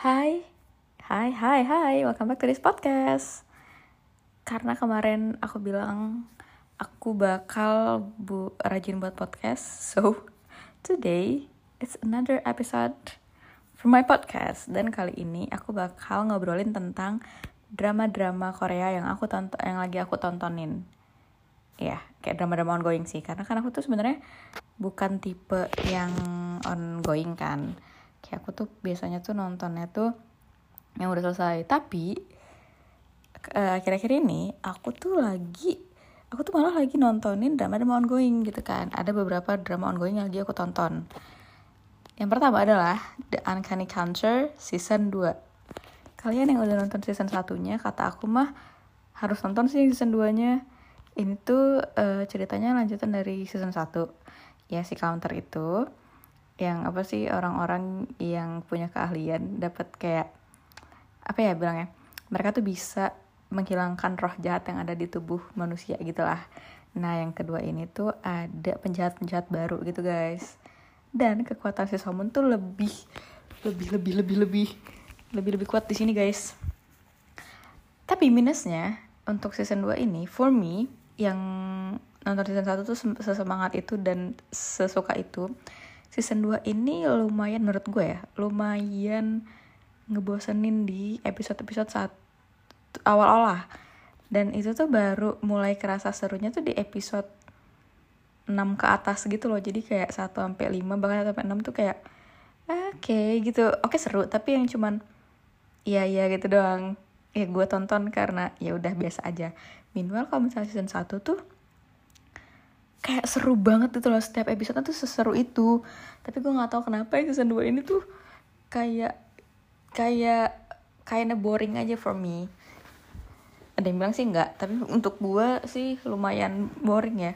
Hai, hai, hai, hai, welcome back to this podcast. Karena kemarin aku bilang aku bakal bu rajin buat podcast, so today it's another episode from my podcast. Dan kali ini aku bakal ngobrolin tentang drama-drama Korea yang aku tonton, yang lagi aku tontonin. Ya, kayak drama-drama ongoing sih. Karena kan aku tuh sebenarnya bukan tipe yang ongoing kan kayak aku tuh biasanya tuh nontonnya tuh yang udah selesai. Tapi uh, akhir-akhir ini aku tuh lagi aku tuh malah lagi nontonin drama-drama ongoing gitu kan. Ada beberapa drama ongoing yang lagi aku tonton. Yang pertama adalah The Uncanny Counter season 2 kalian yang udah nonton season satunya kata aku mah harus nonton sih season 2 nya ini tuh uh, ceritanya lanjutan dari season 1 ya si counter itu yang apa sih orang-orang yang punya keahlian dapat kayak apa ya bilangnya mereka tuh bisa menghilangkan roh jahat yang ada di tubuh manusia gitulah. Nah yang kedua ini tuh ada penjahat-penjahat baru gitu guys. Dan kekuatan si Somon tuh lebih lebih lebih lebih lebih lebih lebih kuat di sini guys. Tapi minusnya untuk season 2 ini for me yang nonton season 1 tuh sesemangat itu dan sesuka itu season 2 ini lumayan menurut gue ya lumayan ngebosenin di episode-episode saat awal-awal lah. Dan itu tuh baru mulai kerasa serunya tuh di episode 6 ke atas gitu loh. Jadi kayak 1 sampai 5 bahkan 1 sampai 6 tuh kayak oke okay, gitu. Oke okay, seru tapi yang cuman iya iya gitu doang. Ya gue tonton karena ya udah biasa aja. Minimal kalau misalnya season 1 tuh kayak seru banget itu loh setiap episode tuh seseru itu. Tapi gue nggak tahu kenapa ya season 2 ini tuh kayak kayak kayaknya boring aja for me. Ada yang bilang sih enggak tapi untuk gue sih lumayan boring ya.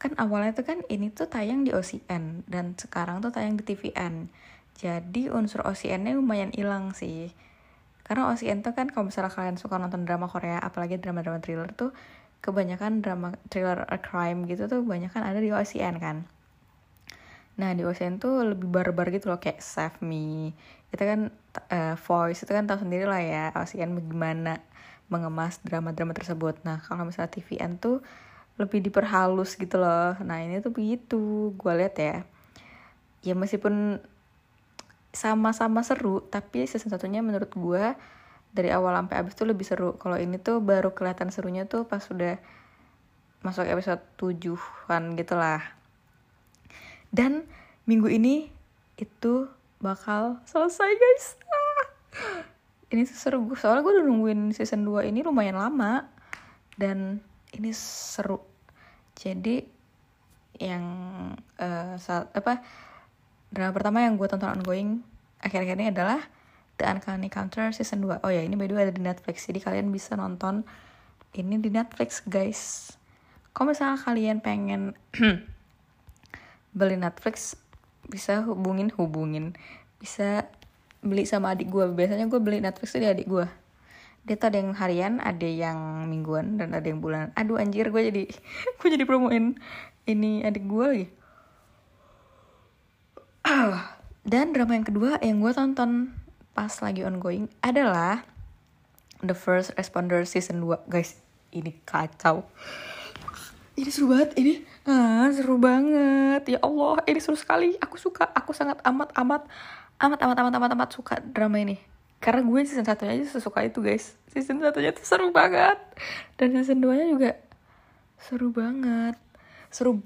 Kan awalnya tuh kan ini tuh tayang di OCN dan sekarang tuh tayang di TVN jadi unsur OCN-nya lumayan hilang sih. Karena OCN tuh kan kalau misalnya kalian suka nonton drama Korea apalagi drama-drama thriller tuh kebanyakan drama thriller crime gitu tuh kebanyakan ada di OCN kan. Nah di OCN tuh lebih barbar gitu loh kayak Save Me. Itu kan uh, Voice itu kan tahu sendiri lah ya OCN bagaimana mengemas drama-drama tersebut. Nah kalau misalnya TVN tuh lebih diperhalus gitu loh. Nah ini tuh begitu gue lihat ya. Ya meskipun sama-sama seru tapi season satunya menurut gue dari awal sampai habis tuh lebih seru. Kalau ini tuh baru kelihatan serunya tuh pas sudah masuk episode tujuhan gitu lah. Dan minggu ini itu bakal selesai guys. Ah. Ini seru gue soalnya gue udah nungguin season 2 ini lumayan lama dan ini seru. Jadi yang uh, saat apa drama pertama yang gue tonton ongoing akhir-akhir ini adalah The Uncanny Counter season 2 oh ya ini by the way ada di Netflix jadi kalian bisa nonton ini di Netflix guys. Kalau misalnya kalian pengen beli Netflix bisa hubungin hubungin. Bisa beli sama adik gue biasanya gue beli Netflix tuh di adik gue dia tuh ada yang harian ada yang mingguan dan ada yang bulan aduh anjir gue jadi gue jadi promoin ini adik gue lagi. Dan drama yang kedua yang gue tonton pas lagi ongoing adalah The First Responder Season 2. Guys, ini kacau. Ini seru banget, ini ah, seru banget. Ya Allah, ini seru sekali. Aku suka, aku sangat amat amat amat amat amat amat amat suka drama ini. Karena gue season satunya aja sesuka itu guys. Season satunya tuh seru banget. Dan season 2 nya juga seru banget. Seru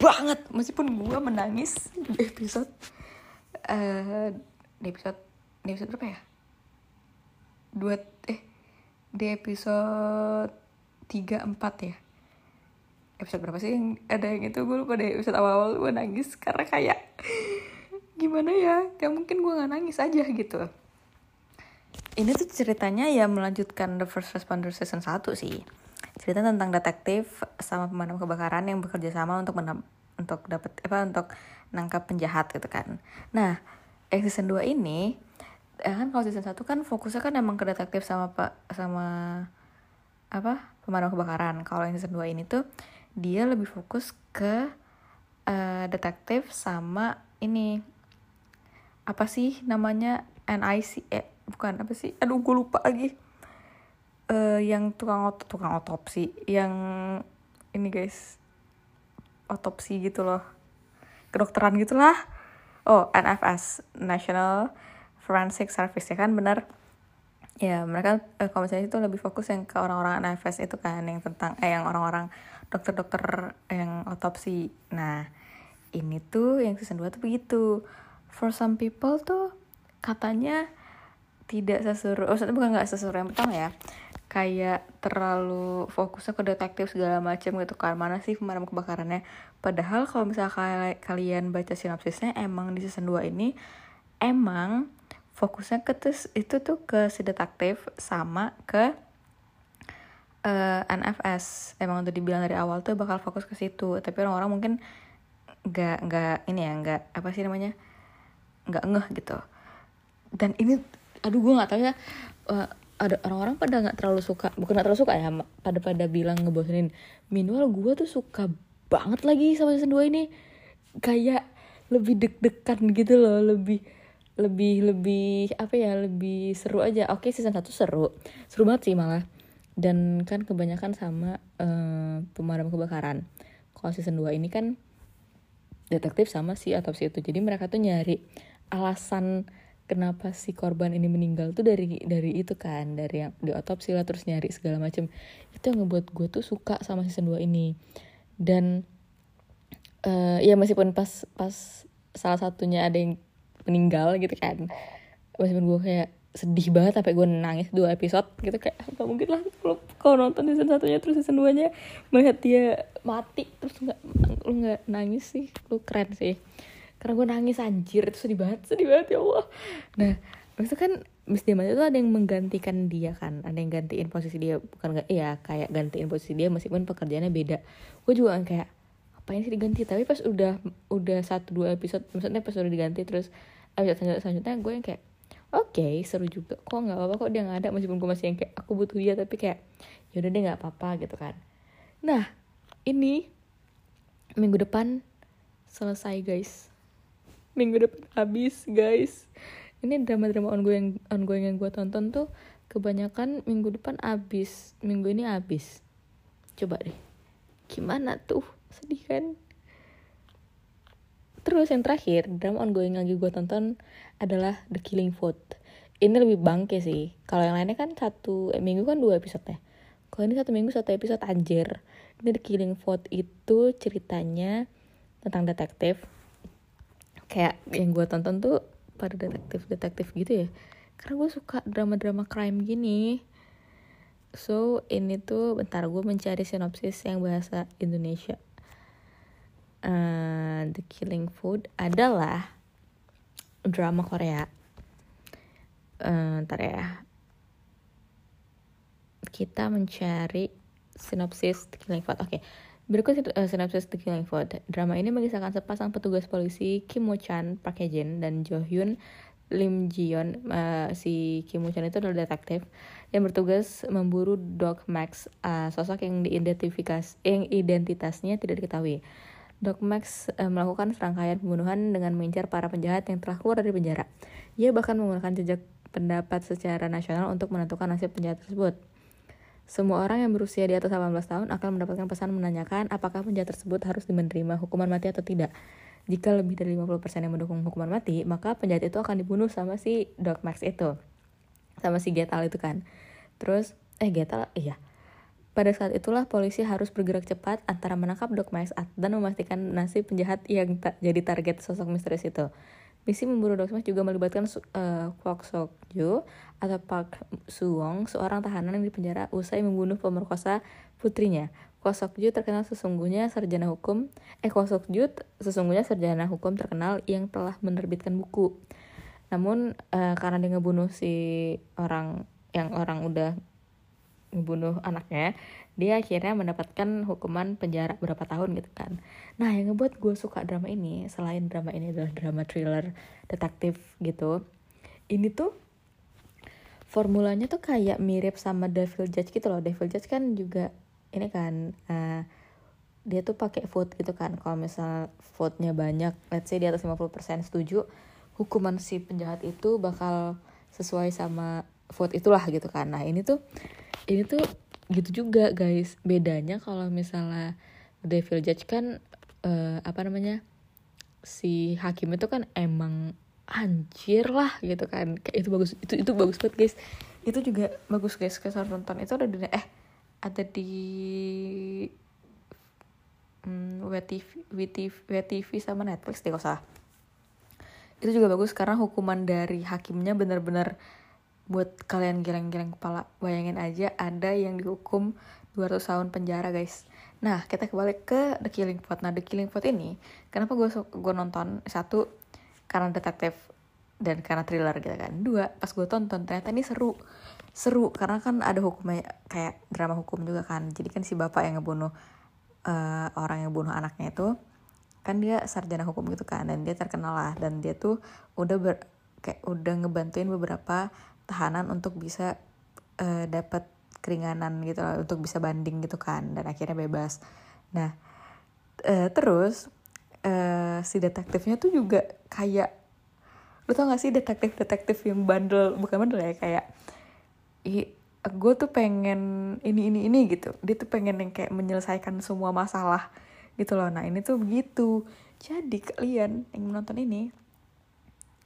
banget. Meskipun gue menangis di episode uh, di episode di episode berapa ya? Dua eh di episode tiga empat ya. Episode berapa sih yang ada yang itu? Gue lupa deh episode awal-awal gue nangis karena kayak gimana ya? Gak mungkin gue nggak nangis aja gitu. Ini tuh ceritanya ya melanjutkan The First Responder season 1 sih. Cerita tentang detektif sama pemadam kebakaran yang bekerja sama untuk menam untuk dapat apa untuk nangkap penjahat gitu kan. Nah season 2 ini ya kan kalau season 1 kan fokusnya kan emang ke detektif sama pak sama apa pemadam kebakaran. Kalau yang season 2 ini tuh dia lebih fokus ke uh, detektif sama ini apa sih namanya NIC eh bukan apa sih? Aduh gue lupa lagi. Uh, yang tukang ot tukang otopsi yang ini guys otopsi gitu loh. Kedokteran gitulah. Oh NFS National Forensic Service ya kan bener ya mereka eh, misalnya itu lebih fokus yang ke orang-orang NFS itu kan yang tentang eh yang orang-orang dokter-dokter yang otopsi. Nah ini tuh yang season 2 tuh begitu. For some people tuh katanya tidak sesuruh oh bukan nggak sesuruh yang pertama ya kayak terlalu fokusnya ke detektif segala macam gitu kan. Mana sih pemadam kebakarannya? Padahal kalau misalnya kalian baca sinopsisnya emang di season 2 ini emang fokusnya ke tes, itu tuh ke si detektif sama ke uh, eh, NFS emang udah dibilang dari awal tuh bakal fokus ke situ. Tapi orang-orang mungkin nggak nggak ini ya nggak apa sih namanya nggak ngeh gitu. Dan ini aduh gue nggak tahu ya uh, ada orang-orang pada nggak terlalu suka bukan nggak terlalu suka ya pada pada bilang ngebosenin. Minimal gue tuh suka banget lagi sama season 2 ini. Kayak lebih deg-degan gitu loh lebih lebih lebih apa ya lebih seru aja. Oke season satu seru. Seru banget sih malah. Dan kan kebanyakan sama uh, pemadam kebakaran. Kalau season 2 ini kan detektif sama si otopsi itu. Jadi mereka tuh nyari alasan kenapa si korban ini meninggal tuh dari dari itu kan. Dari yang di otopsi lah terus nyari segala macam itu yang ngebuat gue tuh suka sama season 2 ini. Dan uh, ya meskipun pas pas salah satunya ada yang meninggal gitu kan. Meskipun gue kayak sedih banget sampai gue nangis dua episode gitu kayak apa mungkin lah kalau kau nonton season satunya terus season dua nya melihat dia mati terus nggak lu nggak nangis sih. Lu keren sih. Karena gue nangis anjir itu sedih banget sedih banget ya Allah. Nah maksudnya kan Miss Diamond itu ada yang menggantikan dia kan ada yang gantiin posisi dia bukan nggak ya kayak gantiin posisi dia meskipun pekerjaannya beda. Gue juga kayak apa sih diganti? Tapi pas udah udah satu dua episode maksudnya pas udah diganti terus episode selanjutnya gue yang kayak oke okay, seru juga. Kok nggak apa-apa? Kok dia nggak ada? Meskipun gue masih yang kayak aku butuh dia tapi kayak yaudah deh nggak apa-apa gitu kan. Nah ini minggu depan selesai guys. Minggu depan habis guys. Ini drama-drama ongoing ongoing yang gue tonton tuh kebanyakan minggu depan habis. Minggu ini habis. Coba deh. Gimana tuh sedih kan? Terus yang terakhir drama ongoing lagi gue tonton adalah The Killing Food ini lebih bangke sih. Kalau yang lainnya kan satu eh, minggu kan dua episode ya. Kalau ini satu minggu satu episode anjir. Ini The Killing Food itu ceritanya tentang detektif. Kayak yang gue tonton tuh pada detektif-detektif gitu ya. Karena gue suka drama-drama crime gini. So ini tuh bentar gue mencari sinopsis yang bahasa Indonesia uh, The Killing Food adalah drama Korea. Uh, ntar ya. Kita mencari sinopsis The Killing Food. Oke. Okay. Berikut uh, sinopsis The Killing Food. Drama ini mengisahkan sepasang petugas polisi Kim Mo Chan, Park Hye Jin, dan Jo Hyun Lim Ji Yeon. Uh, si Kim Mo Chan itu adalah detektif yang bertugas memburu Doc Max, uh, sosok yang diidentifikasi yang identitasnya tidak diketahui. Doc Max uh, melakukan serangkaian pembunuhan dengan mengincar para penjahat yang telah keluar dari penjara. Ia bahkan menggunakan jejak pendapat secara nasional untuk menentukan nasib penjahat tersebut. Semua orang yang berusia di atas 18 tahun akan mendapatkan pesan menanyakan apakah penjahat tersebut harus menerima hukuman mati atau tidak. Jika lebih dari 50% yang mendukung hukuman mati, maka penjahat itu akan dibunuh sama si Doc Max itu. Sama si Getal itu kan. Terus, eh Getal, iya pada saat itulah polisi harus bergerak cepat antara menangkap Doc Max dan memastikan nasib penjahat yang tak jadi target sosok misterius itu. Misi memburu Doc Max juga melibatkan uh, Kwok Sok Jo atau Park Suwong, seorang tahanan yang dipenjara usai membunuh pemerkosa putrinya. Kwok Sok Jo terkenal sesungguhnya sarjana hukum, eh Kwok Sok Jo sesungguhnya sarjana hukum terkenal yang telah menerbitkan buku. Namun uh, karena dia ngebunuh si orang yang orang udah membunuh anaknya dia akhirnya mendapatkan hukuman penjara berapa tahun gitu kan. Nah yang ngebuat gue suka drama ini selain drama ini adalah drama thriller detektif gitu ini tuh formulanya tuh kayak mirip sama Devil Judge gitu loh. Devil Judge kan juga ini kan uh, dia tuh pakai vote gitu kan. Kalau misal vote-nya banyak let's say di atas 50% setuju hukuman si penjahat itu bakal sesuai sama vote itulah gitu kan. Nah ini tuh ini tuh gitu juga guys. Bedanya kalau misalnya devil judge kan uh, apa namanya si hakim itu kan emang anjir lah gitu kan. Kayak itu bagus itu itu bagus banget guys. Itu juga bagus guys kesan nonton. Itu ada di eh ada di hmm, WTV, WTV, sama Netflix deh kok salah. Itu juga bagus karena hukuman dari hakimnya benar-benar buat kalian girang-girang kepala bayangin aja ada yang dihukum 200 tahun penjara guys. Nah kita kembali ke The Killing Pot. Nah The Killing Pot ini kenapa gue gue nonton? Satu karena detektif dan karena thriller gitu kan. Dua pas gue tonton ternyata ini seru. Seru karena kan ada hukumnya kayak drama hukum juga kan. Jadi kan si bapak yang ngebunuh uh, orang yang bunuh anaknya itu kan dia sarjana hukum gitu kan. Dan dia terkenal lah. Dan dia tuh udah ber, kayak udah ngebantuin beberapa tahanan untuk bisa uh, dapat keringanan gitu loh, untuk bisa banding gitu kan dan akhirnya bebas. Nah uh, terus uh, si detektifnya tuh juga kayak lu tau gak sih detektif-detektif yang bandel bukan bandel ya kayak gue tuh pengen ini ini ini gitu. Dia tuh pengen yang kayak menyelesaikan semua masalah gitu loh. Nah ini tuh begitu. Jadi kalian yang menonton ini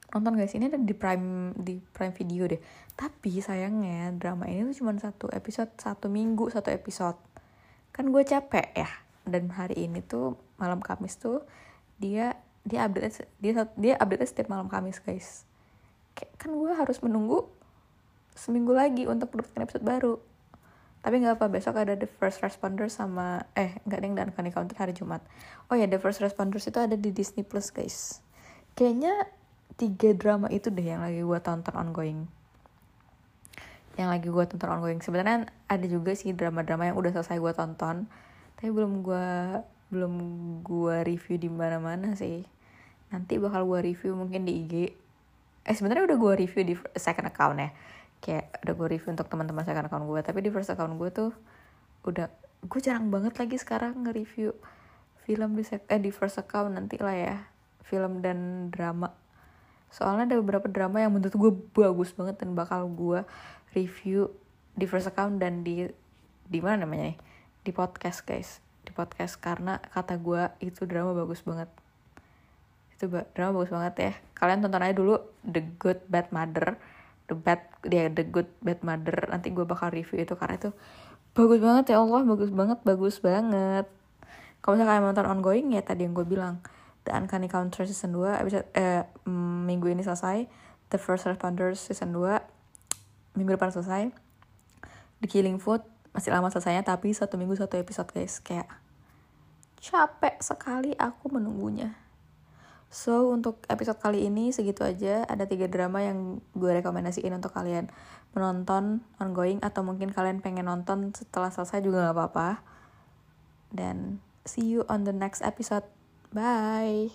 nonton guys ini ada di prime di prime video deh. Tapi sayangnya drama ini tuh cuma satu episode satu minggu satu episode. Kan gue capek ya. Dan hari ini tuh malam Kamis tuh dia dia update dia dia update setiap malam Kamis guys. Kayak, kan gue harus menunggu seminggu lagi untuk mendapatkan episode baru. Tapi nggak apa besok ada the first responders sama eh nggak deng dan kani counter hari Jumat. Oh ya the first responders itu ada di Disney Plus guys. Kayaknya tiga drama itu deh yang lagi gue tonton ongoing. Yang lagi gue tonton ongoing. Sebenarnya ada juga sih drama-drama yang udah selesai gue tonton tapi belum gue belum gue review di mana-mana sih. Nanti bakal gue review mungkin di IG eh sebenarnya udah gue review di second account ya. Kayak udah gue review untuk teman-teman second account gue tapi di first account gue tuh udah gue jarang banget lagi sekarang nge-review film di eh di first account nanti lah ya. Film dan drama soalnya ada beberapa drama yang menurut gue bagus banget dan bakal gue review di first account dan di di mana namanya nih? Di podcast guys. Di podcast karena kata gue itu drama bagus banget. Itu drama bagus banget ya. Kalian tonton aja dulu The Good Bad Mother. The Bad dia The Good Bad Mother. Nanti gue bakal review itu karena itu bagus banget ya Allah. Bagus banget bagus banget. Kalau misalnya kalian nonton ongoing ya tadi yang gue bilang The Uncanny Counter season 2 episode eh, mm, minggu ini selesai. The First Responders season 2 minggu depan selesai. The Killing Food masih lama selesainya tapi satu minggu satu episode guys. Kayak capek sekali aku menunggunya. So untuk episode kali ini segitu aja. Ada tiga drama yang gue rekomendasiin untuk kalian menonton ongoing atau mungkin kalian pengen nonton setelah selesai juga gak apa-apa. Dan see you on the next episode Bye.